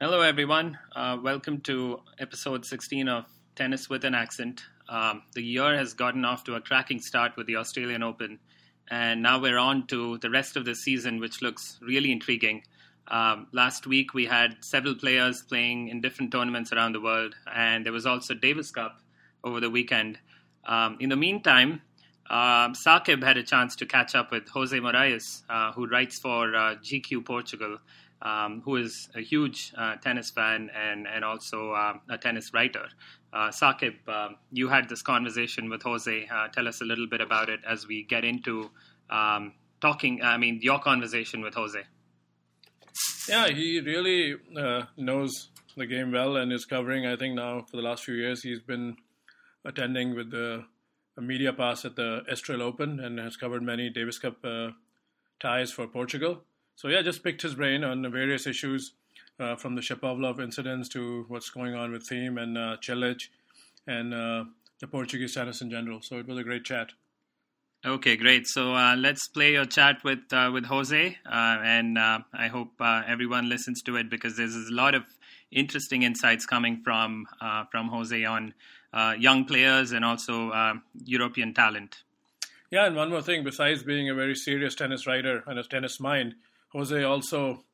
Hello, everyone. Uh, welcome to episode 16 of Tennis with an Accent. Um, the year has gotten off to a cracking start with the Australian Open, and now we're on to the rest of the season, which looks really intriguing. Um, last week, we had several players playing in different tournaments around the world, and there was also Davis Cup over the weekend. Um, in the meantime, uh, Saqib had a chance to catch up with Jose Morais, uh, who writes for uh, GQ Portugal um, who is a huge uh, tennis fan and, and also uh, a tennis writer. Uh, Saqib, um, you had this conversation with Jose. Uh, tell us a little bit about it as we get into um, talking, I mean, your conversation with Jose. Yeah, he really uh, knows the game well and is covering, I think, now for the last few years. He's been attending with the media pass at the Estoril Open and has covered many Davis Cup uh, ties for Portugal. So yeah, just picked his brain on various issues, uh, from the Shapovalov incidents to what's going on with Thiem and uh, Cilic, and uh, the Portuguese tennis in general. So it was a great chat. Okay, great. So uh, let's play your chat with uh, with Jose, uh, and uh, I hope uh, everyone listens to it because there's a lot of interesting insights coming from uh, from Jose on young players and also European talent. Yeah, and one more thing. Besides being a very serious tennis writer and a tennis mind, Jose also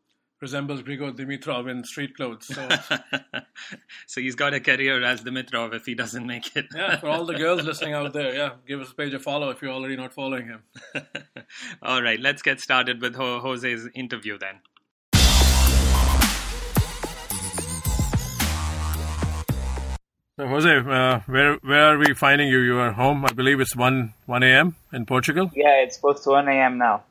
resembles Grigor Dimitrov in street clothes. So. so he's got a career as Dimitrov if he doesn't make it. yeah, for all the girls listening out there, yeah, give us a page a follow if you're already not following him. all right, let's get started with Jose's interview then. So Jose, uh, where where are we finding you? You are home. I believe it's one one a.m. in Portugal. Yeah, it's close to one a.m. now.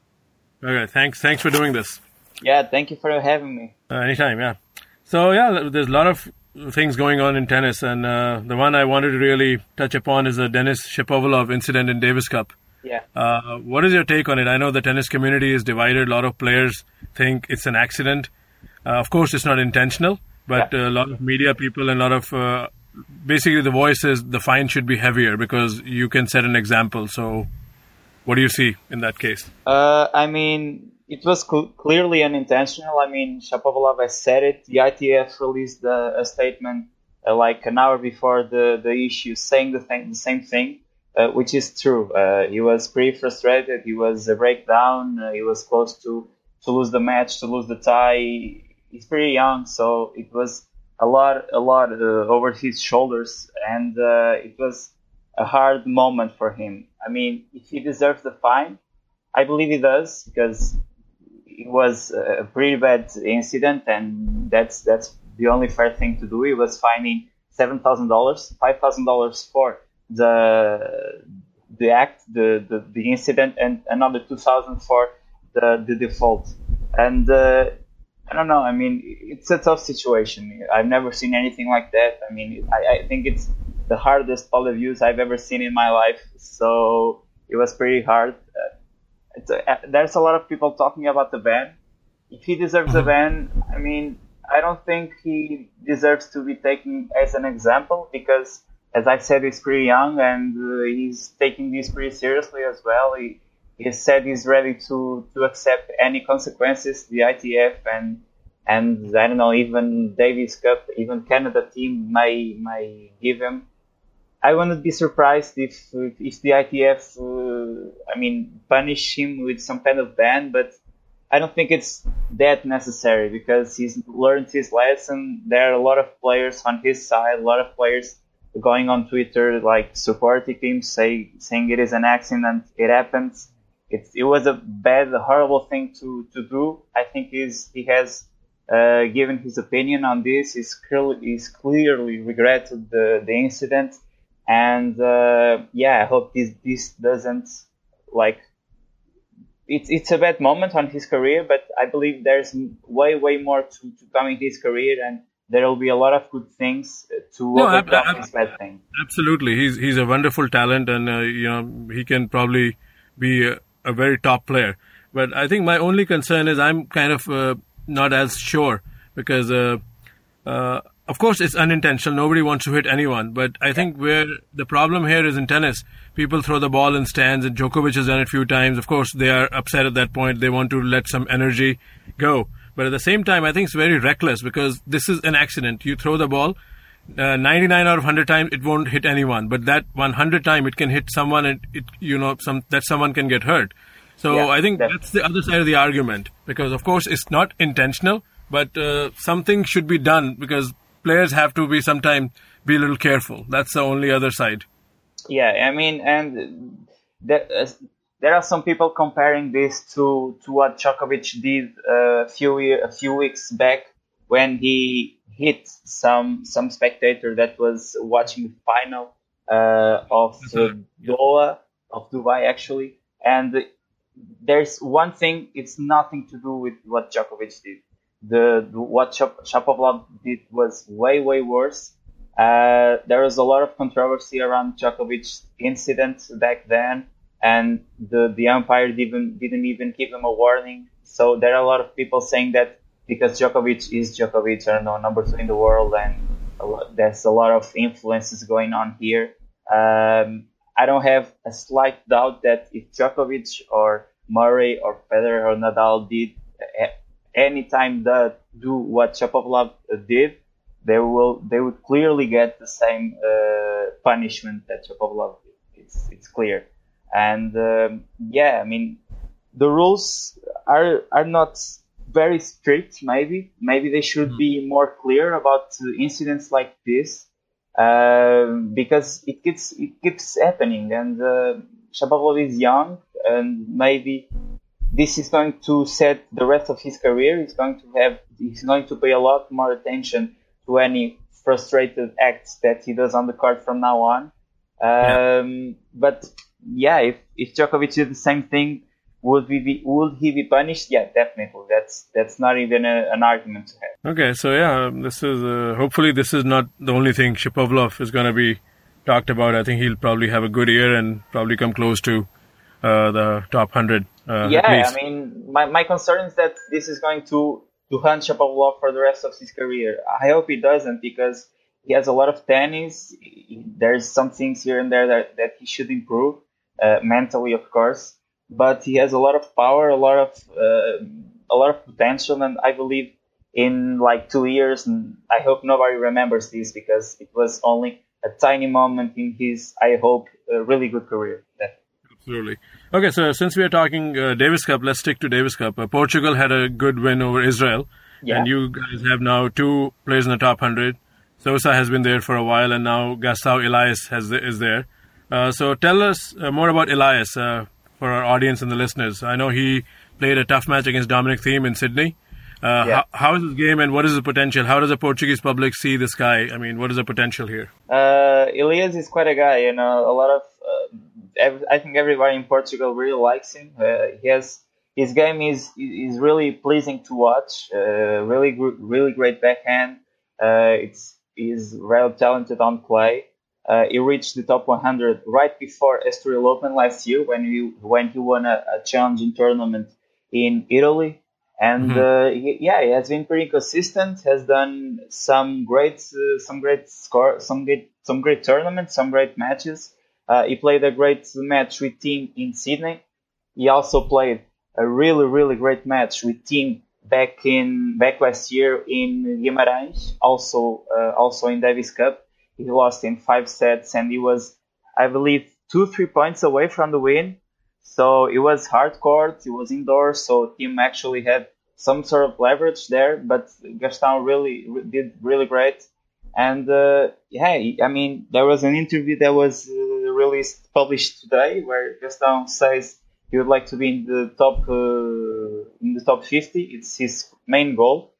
Okay, thanks. Thanks for doing this. Yeah, thank you for having me. Uh, anytime, yeah. So yeah, there's a lot of things going on in tennis, and uh, the one I wanted to really touch upon is the Denis Shapovalov incident in Davis Cup. Yeah. Uh, what is your take on it? I know the tennis community is divided. A lot of players think it's an accident. Uh, of course, it's not intentional, but yeah. a lot of media people and a lot of uh, basically the voice is the fine should be heavier because you can set an example. So what do you see in that case? Uh, I mean, it was cl- clearly unintentional. I mean, Shapovalov has said it. The ITF released a, a statement uh, like an hour before the, the issue saying the, thing, the same thing, uh, which is true. Uh, he was pretty frustrated. He was a breakdown. Uh, he was close to, to lose the match, to lose the tie. He's pretty young, so it was a lot, a lot uh, over his shoulders, and it was a hard moment for him. I mean, if he deserves the fine, I believe he does because it was a pretty bad incident, and that's that's the only fair thing to do. He was fining seven thousand dollars, five thousand dollars for the the act, the, the, the incident, and another two thousand for the the default. And uh, I don't know. I mean, it's a tough situation. I've never seen anything like that. I mean, I, I think it's the hardest poly views I've ever seen in my life. So it was pretty hard. Uh, a, uh, there's a lot of people talking about the ban. If he deserves a mm-hmm. ban, I mean, I don't think he deserves to be taken as an example because, as I said, he's pretty young and uh, he's taking this pretty seriously as well. He, he said he's ready to, to accept any consequences the ITF and and I don't know even Davis Cup, even Canada team may may give him. I wouldn't be surprised if if the ITF, uh, I mean, punish him with some kind of ban, but I don't think it's that necessary because he's learned his lesson. There are a lot of players on his side, a lot of players going on Twitter like supporting him, say saying it is an accident, it happens. It, it was a bad, horrible thing to, to do. I think he's, he has uh, given his opinion on this. He's clearly, he's clearly regretted the, the incident and uh, yeah, I hope this this doesn't like it's it's a bad moment on his career, but I believe there's way way more to, to come in his career, and there will be a lot of good things to no, overcome ab- ab- this bad thing. Absolutely, he's he's a wonderful talent, and uh, you know he can probably be a, a, very top player. But I think my only concern is I'm kind of uh, not as sure because uh, uh, of course, it's unintentional. Nobody wants to hit anyone. But I think where the problem here is in tennis, people throw the ball in stands, and Djokovic has done it a few times. Of course, they are upset at that point. They want to let some energy go. But at the same time, I think it's very reckless because this is an accident. You throw the ball, uh, 99 out of 100 times it won't hit anyone, but that 100 time it can hit someone and it, you know, some that someone can get hurt. So yeah, I think definitely. that's the other side of the argument because of course it's not intentional, but uh, something should be done because players have to be sometimes be a little careful. That's the only other side. Yeah, I mean, and there, uh, there are some people comparing this to to what Djokovic did uh, a few a few weeks back when he hit some some spectator that was watching the final uh, of uh, Doha of Dubai actually, and there's one thing. It's nothing to do with what Djokovic did. The, the what Shapovalov did was way way worse. Uh, there was a lot of controversy around Djokovic's incident back then, and the the umpire didn't didn't even give him a warning. So there are a lot of people saying that because Djokovic is Djokovic, I don't know, number two in the world, and a lot, there's a lot of influences going on here. Um, I don't have a slight doubt that if Djokovic or Murray or Federer or Nadal did any time that do what Shapovalov did, they will they would clearly get the same uh, punishment that Shapovalov did. It's it's clear, and um, yeah, I mean the rules are are not very strict. Maybe maybe they should mm-hmm. be more clear about incidents like this uh, because it keeps it keeps happening, and uh, Shapovalov is young, and maybe this is going to set the rest of his career. He's going to have he's going to pay a lot more attention to any frustrated acts that he does on the court from now on. Um, yeah. But yeah, if if Djokovic did the same thing would we be would he be punished? Yeah, definitely. That's that's not even a, an argument to have. Okay, so yeah, this is uh, hopefully this is not the only thing Shapovalov is going to be talked about. I think he'll probably have a good year and probably come close to the top hundred. Uh, yeah, I mean, my my concern is that this is going to to hunt Shapovalov for the rest of his career. I hope he doesn't because he has a lot of tennis. There's some things here and there that, that he should improve uh, mentally, of course but he has a lot of power, a lot of uh, a lot of potential, and I believe in like two years, and I hope nobody remembers this because it was only a tiny moment in his, I hope, a really good career. Absolutely. Okay, so since we are talking uh, Davis Cup, let's stick to Davis Cup. Uh, Portugal had a good win over Israel, yeah. and you guys have now two players in the top hundred. Sousa has been there for a while, and now Gastão Elias has is there. Uh, so tell us uh, more about Elias. Uh, for our audience and the listeners. I know he played a tough match against Dominic Thiem in Sydney. Uh, yeah. how, how is his game and what is the potential? How does the Portuguese public see this guy? I mean, what is the potential here? Uh, Elias is quite a guy, you know, a lot of, uh, every, I think everybody in Portugal really likes him. Uh, he has, his game is, is really pleasing to watch, uh, really, really great backhand. Uh, it's, he's very talented on clay. Uh, he reached the top 100 right before Estoril Open last year when he when he won a, a challenging tournament in Italy. And mm-hmm. uh, he, yeah, he has been pretty consistent. Has done some great uh, some great score, some great some great tournaments, some great matches. Uh, he played a great match with Thiem in Sydney. He also played a really really great match with Thiem back in back last year in Guimarães, also uh, also in Davis Cup he lost in five sets and he was, I believe, two, three points away from the win. So it was hard court, it was indoors, so Thiem actually had some sort of leverage there, but Gastão really did really great. And uh, yeah, I mean, there was an interview that was uh, released, published today, where Gastão says he would like to be in the top uh, in the top 50. It's his main goal.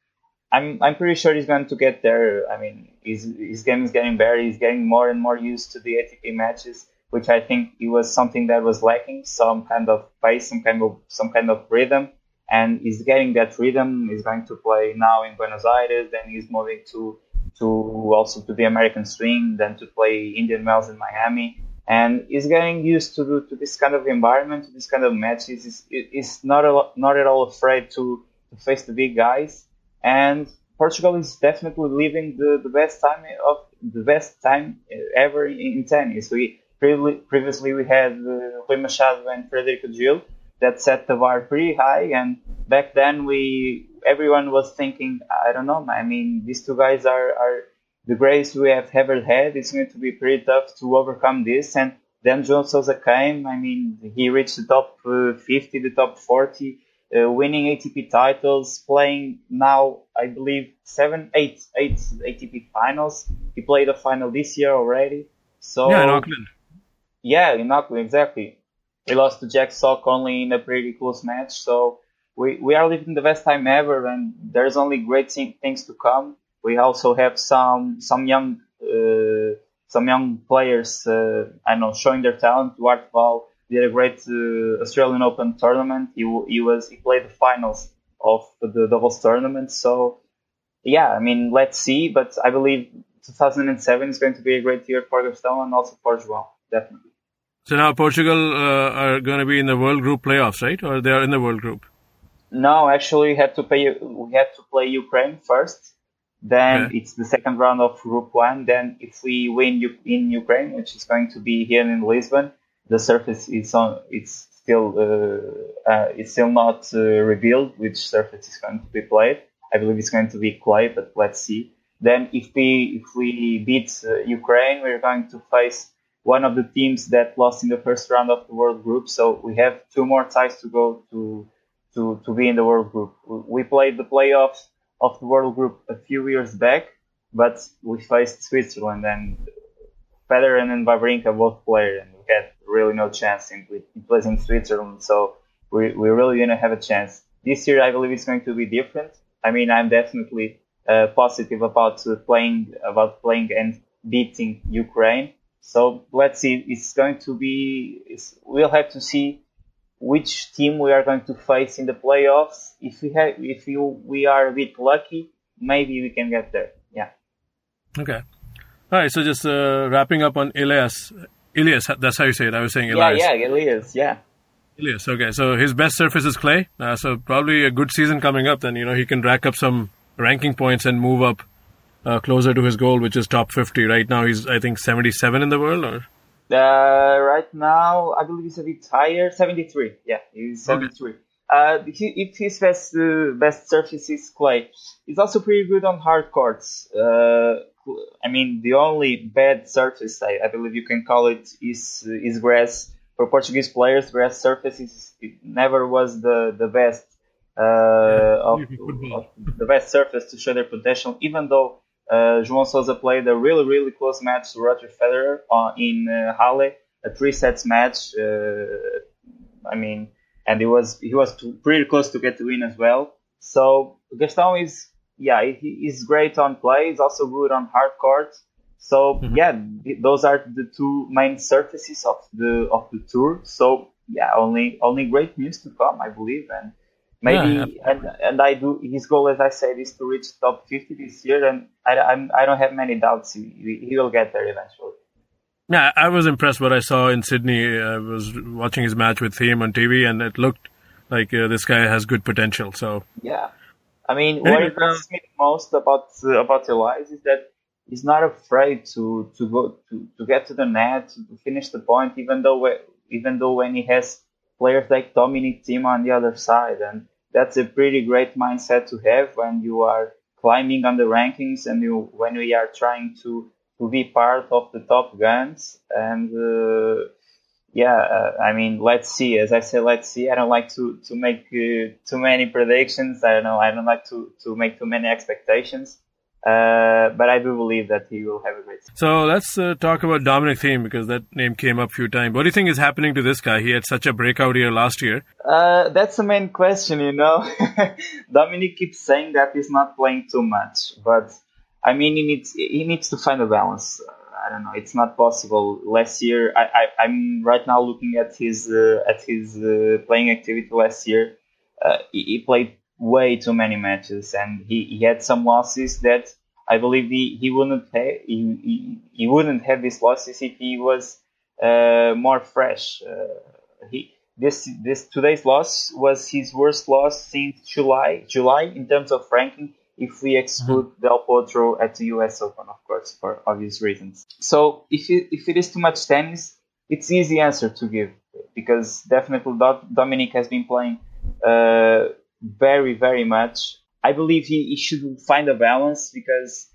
I'm I'm pretty sure he's going to get there. I mean, his his game is getting better. He's getting more and more used to the ATP matches, which I think it was something that was lacking, some kind of pace, some kind of some kind of rhythm. And he's getting that rhythm. He's going to play now in Buenos Aires. Then he's moving to to also to the American swing, then to play Indian Wells in Miami. And he's getting used to to this kind of environment, to this kind of matches. Is he's not a, not at all afraid to, to face the big guys and Portugal is definitely living the, the best time of the best time ever in tennis. We previously we had uh, Rui Machado and Frederico Gil that set the bar pretty high, and back then we everyone was thinking, I don't know, I mean, these two guys are, are the greatest we have ever had. It's going to be pretty tough to overcome this. And then João Sousa came. I mean, he reached the top uh, 50, the top 40, uh, winning ATP titles, playing now, I believe, seven, eight, eight ATP finals. He played a final this year already. So yeah, in Auckland. Yeah, in Auckland, exactly. We lost to Jack Sock only in a pretty close match. So we, we are living the best time ever, and there's only great things to come. We also have some some young uh, some young players, uh, I know, showing their talent. Duarte Vale did a great uh, Australian Open tournament. He, he was he played the finals of the doubles tournament. So yeah, I mean, let's see. But I believe 2007 is going to be a great year for Gastão and also for João, definitely. So now Portugal uh, are going to be in the World Group playoffs, right? Or they are in the World Group? No, actually, we had to pay. We had to play Ukraine first. Then okay. it's the second round of Group One. Then if we win in Ukraine, which is going to be here in Lisbon, the surface is on. It's still uh, uh, it's still not uh, revealed which surface is going to be played. I believe it's going to be clay, but let's see. Then if we if we beat uh, Ukraine, we're going to face one of the teams that lost in the first round of the World Group. So we have two more ties to go to to, to be in the World Group. We played the playoffs of the World Group a few years back, but we faced Switzerland and Federer and Wawrinka both played, and we had really no chance in, in placing Switzerland. So we, we really didn't have a chance. This year, I believe it's going to be different. I mean, I'm definitely uh, positive about playing about playing and beating Ukraine. So let's see. It's going to be. we'll have to see which team we are going to face in the playoffs. If we have, if you, we are a bit lucky, maybe we can get there. Yeah. Okay. All right. So just uh, wrapping up on Elias. Elias, that's how you say it. I was saying Elias. Yeah, yeah, Elias. Yeah. Elias. Okay. So his best surface is clay. Uh, so probably a good season coming up. Then you know he can rack up some ranking points and move up uh, closer to his goal, which is top 50. Right now he's I think 77 in the world, or uh, right now, I believe he's a bit higher, 73. Yeah, he's 73. Okay. Uh, if his best uh, best surface is clay, he's also pretty good on hard courts. Uh, I mean, the only bad surface I, I believe you can call it is is grass. For Portuguese players, grass surface is never was the the best uh, of, of the best surface to show their potential. Even though uh, João Sousa played a really, really close match to Roger Federer uh, in uh, Halle, a three sets match. Uh, I mean, and he was he was too, pretty close to get the win as well. So Gastão is yeah he, he's great on play. He's also good on hard courts. So mm-hmm. yeah, those are the two main surfaces of the of the tour. So yeah, only only great news to come, I believe, and Maybe yeah, and and I do his goal, as I said, is to reach top 50 this year, and I I'm, I don't have many doubts he, he will get there eventually. Yeah, I was impressed what I saw in Sydney. I was watching his match with Thiem on TV, and it looked like uh, this guy has good potential. So yeah, I mean, what impresses me most about uh, about Elias is that he's not afraid to to go to, to get to the net to finish the point, even though even though when he has players like Dominic Thiem on the other side, and that's a pretty great mindset to have when you are climbing on the rankings and you when we are trying to to be part of the top guns. And uh, yeah uh, i mean let's see. As i said let's see. I don't like to to make uh, too many predictions. I don't know. I don't like to to make too many expectations uh, but I do believe that he will have a great season. So let's uh, talk about Dominic Thiem because that name came up a few times. What do you think is happening to this guy? He had such a breakout year last year. Uh, that's the main question, you know. Dominic keeps saying that he's not playing too much, but I mean, he needs he needs to find a balance. I don't know. It's not possible. Last year, I, I am right now looking at his uh, at his uh, playing activity last year. Uh, he, he played way too many matches, and he, he had some losses that I believe he, he wouldn't have he, he, he wouldn't have these losses if he was uh, more fresh. Uh, he this this today's loss was his worst loss since July July in terms of ranking. If we exclude mm-hmm. Del Potro at the U.S. Open, of course, for obvious reasons. So if it, if it is too much tennis, it's easy answer to give because definitely Dominic has been playing uh, very, very much. I believe he, he should find a balance because,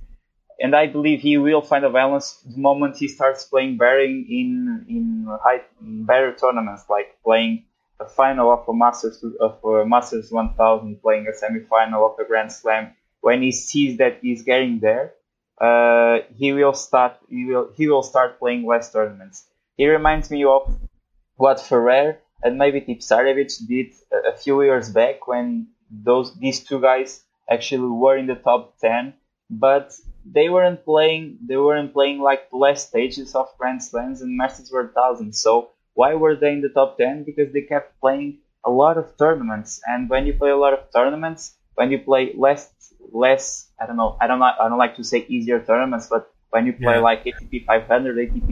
and I believe he will find a balance the moment he starts playing better in in high better tournaments, like playing a final of a Masters of a Masters 1000, playing a semi-final of a Grand Slam. When he sees that he's getting there, uh, he will start he will he will start playing less tournaments. He reminds me of what Ferrer and maybe Tipsarevic did a, a few years back when those these two guys actually were in the top 10 but they weren't playing they weren't playing like the last stages of grand slams and masters were thousands. So why were they in the top 10 because they kept playing a lot of tournaments. And when you play a lot of tournaments when you play less less i don't know i don't like i don't like to say easier tournaments but when you play yeah. like atp 500 atp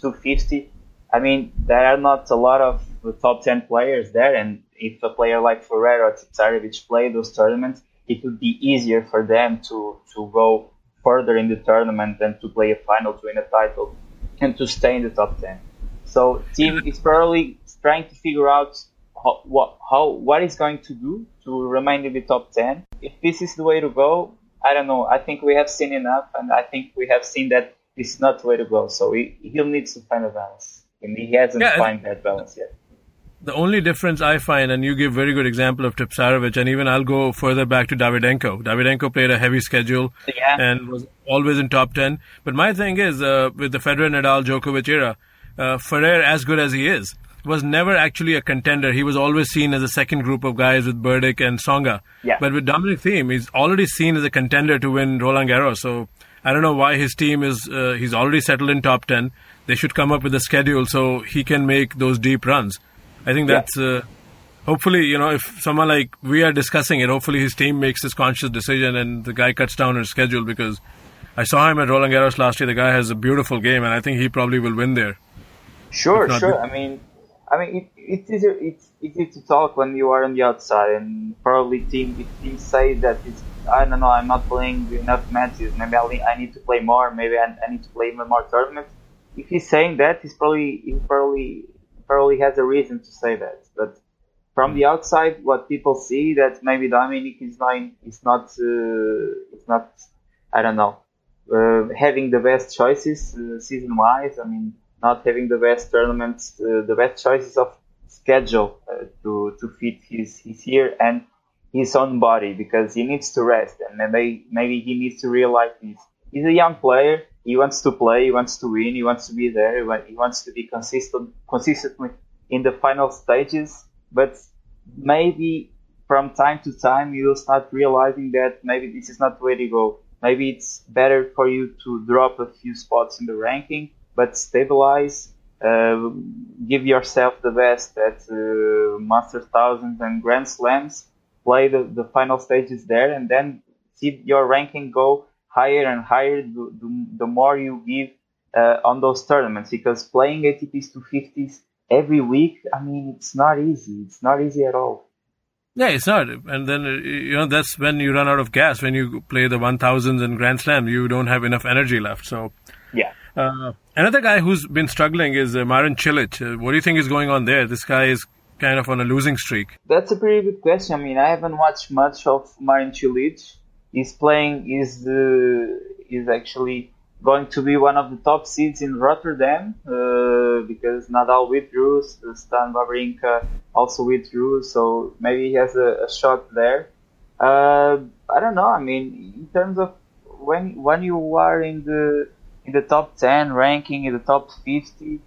250 i mean there are not a lot of top 10 players there and if a player like Ferrer or Tipsarevic play those tournaments, it would be easier for them to, to go further in the tournament than to play a final to win a title and to stay in the top 10. So Thiem is probably trying to figure out how, what, how, what is going to do to remain in the top 10. If this is the way to go, I don't know. I think we have seen enough and I think we have seen that it's not the way to go. So he, he'll need to find a balance. And he hasn't yeah, found that balance yet the only difference I find, and you give very good example of Tipsarevic, and even I'll go further back to Davydenko. Davydenko played a heavy schedule yeah. and was always in top 10. But my thing is, uh, with the Federer, Nadal, Djokovic era, uh, Ferrer, as good as he is, was never actually a contender. He was always seen as a second group of guys with Berdych and Tsonga. Yeah. But with Dominic Thiem, he's already seen as a contender to win Roland Garros. So I don't know why his team is, uh, he's already settled in top 10. They should come up with a schedule so he can make those deep runs. I think that's yeah. uh, hopefully you know if someone like we are discussing it, hopefully his Thiem makes this conscious decision and the guy cuts down his schedule because I saw him at Roland Garros last year. The guy has a beautiful game, and I think he probably will win there. Sure, sure. I mean, I mean, it, it's easy. It's easy to talk when you are on the outside, and probably Thiem if team say that it's I don't know. I'm not playing enough matches. Maybe I need to play more. Maybe I, I need to play even more tournaments. If he's saying that, he's probably he's probably probably has a reason to say that. But from the outside, what people see that maybe Dominic is not is not uh, not I don't know uh, having the best choices uh, season wise. I mean, not having the best tournaments, uh, the best choices of schedule uh, to to fit his his year and his own body because he needs to rest and maybe maybe he needs to realize this. He's a young player he wants to play, he wants to win, he wants to be there, he wants to be consistent, consistently in the final stages. But maybe from time to time you'll start realizing that maybe this is not the way to go. Maybe it's better for you to drop a few spots in the ranking, but stabilize, uh, give yourself the best at uh, Masters Thousands and Grand Slams, play the, the final stages there, and then see your ranking go higher and higher the, the, the more you give uh, on those tournaments because playing ATPs 250s every week, I mean, it's not easy. It's not easy at all. Yeah, it's not. And then, uh, you know, that's when you run out of gas. When you play the 1000s and Grand Slam, you don't have enough energy left. So, yeah. Uh, another guy who's been struggling is uh, Marin Cilic. Uh, what do you think is going on there? This guy is kind of on a losing streak. That's a pretty good question. I mean, I haven't watched much of Marin Cilic is playing is the is actually going to be one of the top seeds in Rotterdam uh, because Nadal withdrew, Stan Wawrinka also withdrew, so maybe he has a, a shot there. Uh, I don't know. I mean, in terms of when when you are in the in the top 10 ranking in the top 50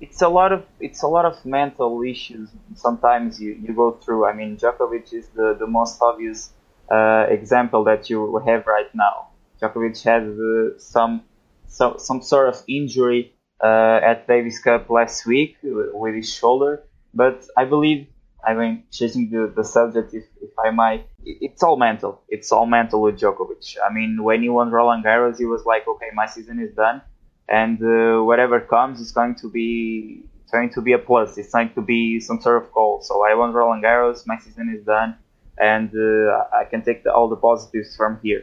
it's a lot of it's a lot of mental issues sometimes you, you go through i mean Djokovic is the, the most obvious uh, example that you have right now. Djokovic had uh, some so, some sort of injury uh, at Davis Cup last week with his shoulder, but I believe, I mean, changing the, the subject, if, if I might, it's all mental. It's all mental with Djokovic. I mean, when he won Roland Garros, he was like, okay, my season is done, and uh, whatever comes is going to be going to be a plus. It's going to be some sort of goal. So I won Roland Garros, my season is done and uh, I can take the, all the positives from here.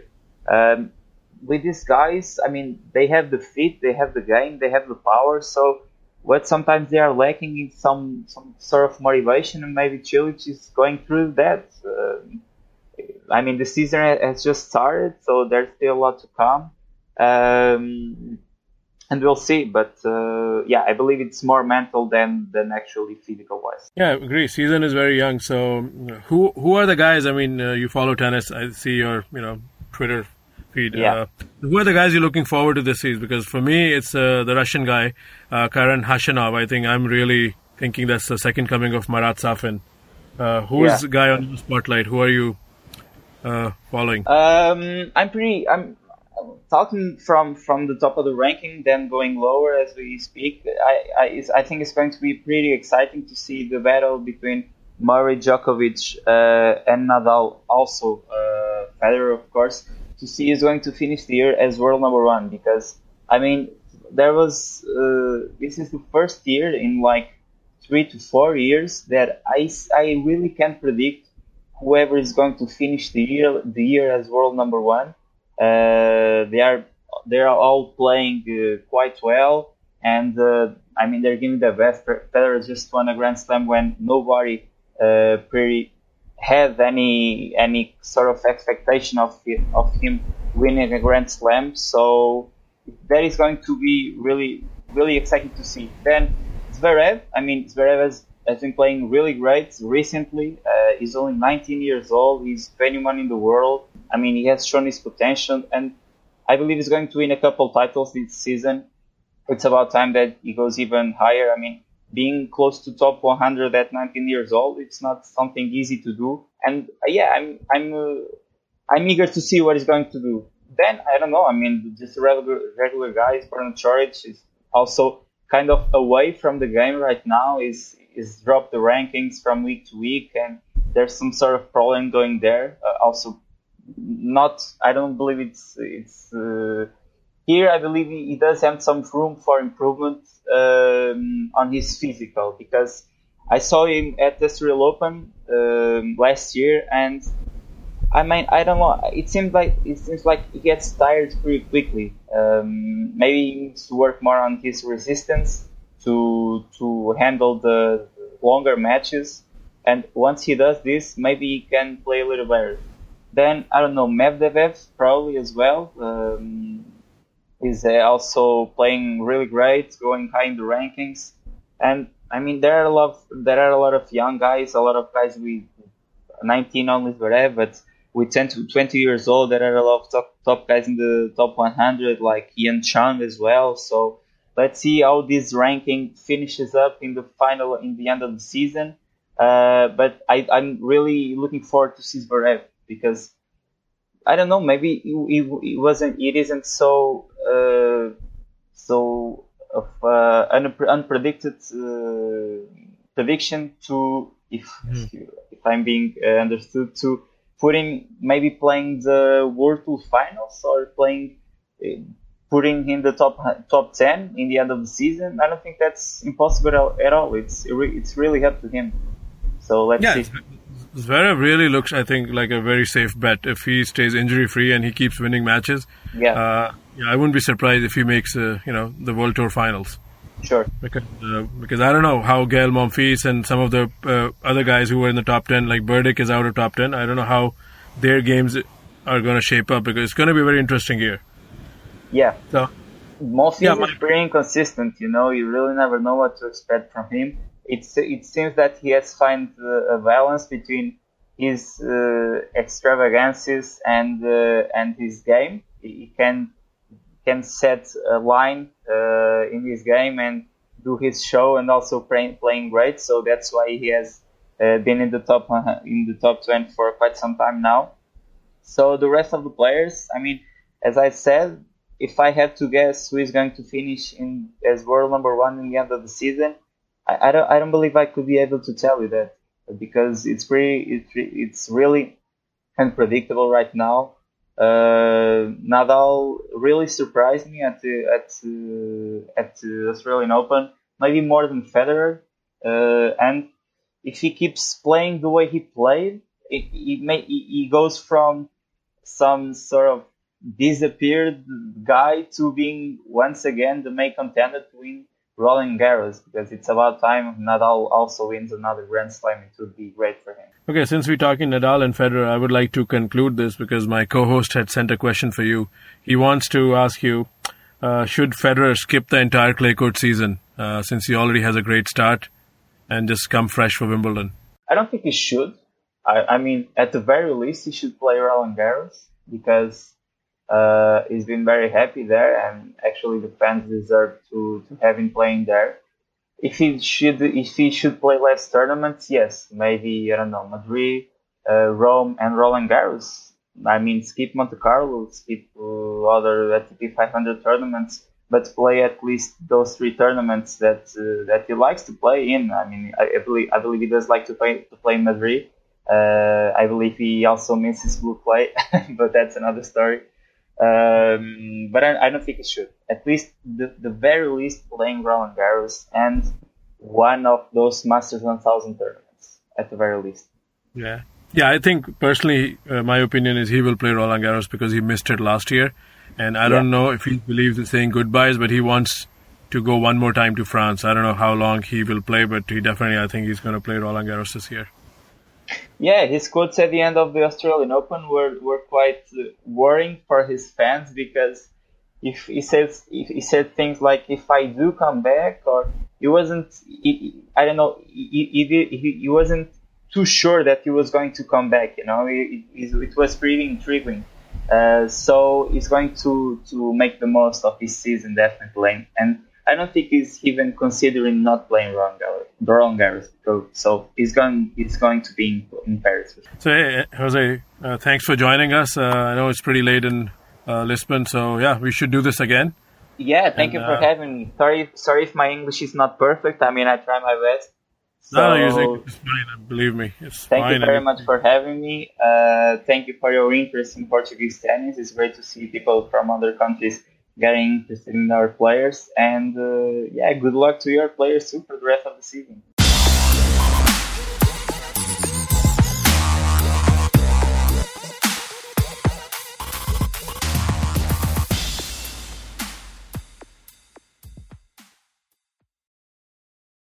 Um, with these guys, I mean, they have the fit, they have the game, they have the power. So, what sometimes they are lacking is some some sort of motivation, and maybe Cilic is going through that. Uh, I mean, the season has just started, so there's still a lot to come. Um, and we'll see. But uh, yeah, I believe it's more mental than than actually physical wise. Yeah, I agree. Season is very young. So who who are the guys? I mean, uh, you follow tennis. I see your you know Twitter feed. Yeah. Uh, who are the guys you're looking forward to this season? Because for me, it's uh, the Russian guy, uh, Karen Khachanov. I think I'm really thinking that's the second coming of Marat Safin. Uh, who is Yeah. the guy on the spotlight? Who are you uh, following? Um, I'm pretty. I'm talking from from the top of the ranking, then going lower as we speak. I I, I think it's going to be pretty exciting to see the battle between Murray, Djokovic, uh, and Nadal. Also, uh, Federer, of course, to see is going to finish the year as world number one. Because I mean, there was uh, this is the first year in like three to four years that I I really can't predict whoever is going to finish the year the year as world number one. Uh, they are they are all playing uh, quite well, and uh, I mean they're giving the best. Federer just won a Grand Slam when nobody pretty had any any sort of expectation of of him winning a Grand Slam. So that is going to be really really exciting to see. Then Zverev, I mean Zverev has, has been playing really great recently. Uh, he's only 19 years old. He's 21 in the world. I mean he has shown his potential, and I believe he's going to win a couple titles this season. It's about time that he goes even higher. I mean, being close to top 100 at 19 years old, it's not something easy to do. And uh, yeah, I'm I'm uh, I'm eager to see what he's going to do. Then I don't know. I mean, just a regular regular guys. Borna Coric is also kind of away from the game right now. Is is dropped the rankings from week to week, and there's some sort of problem going there. Uh, also, not. I don't believe it's it's. Uh, here, I believe he he does have some room for improvement um, on his physical because I saw him at the Australian Open um, last year, and I mean, I don't know. It seems like it seems like he gets tired pretty quickly. Um, maybe he needs to work more on his resistance to to handle the longer matches. And once he does this, maybe he can play a little better. Then I don't know, Medvedev probably as well. Um, is uh, also playing really great, going high in the rankings. And I mean, there are a lot, of, there are a lot of young guys, a lot of guys with 19 only whatever, but with 10 to 20 years old, there are a lot of top, top guys in the top 100, like Hyeon Chung as well. So let's see how this ranking finishes up in the final, in the end of the season. Uh, but I, I'm really looking forward to see Zverev because I don't know. Maybe it, it, it wasn't. It isn't so uh, so of uh, an unpredicted uh, prediction to if if I'm being uh, understood to put putting maybe playing the World Tour finals or playing uh, putting in the top top ten in the end of the season. I don't think that's impossible at all. It's it's really up to him. So let's Yeah, see. Zverev really looks, I think, like a very safe bet if he stays injury free and he keeps winning matches. Yeah, Uh, yeah, I wouldn't be surprised if he makes, uh, you know, the World Tour finals. sure. Because, uh, because I don't know how Gael Monfils and some of the uh, other guys who were in the top 10, like Berdych is out of top 10. I don't know how their games are going to shape up because it's going to be a very interesting year. Yeah. So, Monfils Yeah, is my- pretty inconsistent. You know, you really never know what to expect from him. It's it seems that he has found uh, a balance between his uh, extravagances and uh, and his game. He can can set a line uh, in his game and do his show and also play, playing great. So that's why he has uh, been in the top uh, in the top 20 for quite some time now. So the rest of the players, I mean, as I said, if I had to guess who is going to finish in as world number one in the end of the season, I, I don't I don't believe I could be able to tell you that because it's pretty it's it's really unpredictable right now. Uh, Nadal really surprised me at the at uh, at the Australian Open, maybe more than Federer. Uh, and if he keeps playing the way he played, it, it may he goes from some sort of disappeared guy to being once again the main contender to win Roland Garros because it's about time Nadal also wins another Grand Slam. It would be great for him. Okay, since we're talking Nadal and Federer, I would like to conclude this because my co-host had sent a question for you. He wants to ask you, uh, should Federer skip the entire clay court season uh, since he already has a great start and just come fresh for Wimbledon? I don't think he should. I, I mean, at the very least, he should play Roland Garros because uh, he's been very happy there, and actually the fans deserve to, to have him playing there. If he should, if he should play less tournaments, yes, maybe I don't know Madrid, uh, Rome, and Roland Garros. I mean, skip Monte Carlo, skip uh, other ATP 500 tournaments, but play at least those three tournaments that uh, that he likes to play in. I mean, I, I, believe I believe he does like to play to play in Madrid. Uh, I believe he also misses blue clay, but that's another story. Um, but I, I, don't think he should. At least the, the very least playing Roland Garros and one of those Masters 1000 tournaments at the very least. Yeah. Yeah, I think personally, uh, my opinion is he will play Roland Garros because he missed it last year. And I yeah. don't know if he believes in saying goodbyes, but he wants to go one more time to France. I don't know how long he will play, but he definitely, I think he's going to play Roland Garros this year. Yeah, his quotes at the end of the Australian Open were, were quite uh, worrying for his fans because if he says if he said things like if I do come back or he wasn't he, I don't know he, he, he, he wasn't too sure that he was going to come back you know? It, it, it was pretty intriguing. Uh, so he's going to to make the most of his season definitely. And I don't think he's even considering not playing Roland Garros. So he's going he's going to be in, in Paris. So hey, Jose, uh, thanks for joining us. Uh, I know it's pretty late in uh, Lisbon, so yeah, we should do this again. Yeah, thank and, you for uh, having me. Sorry, sorry if my English is not perfect. I mean, I try my best. So, no, it's fine. Believe me, it's thank fine. you very much for having me. Uh, thank you for your interest in Portuguese tennis. It's great to see people from other countries getting interested in our players. And uh, yeah, good luck to your players too for the rest of the season.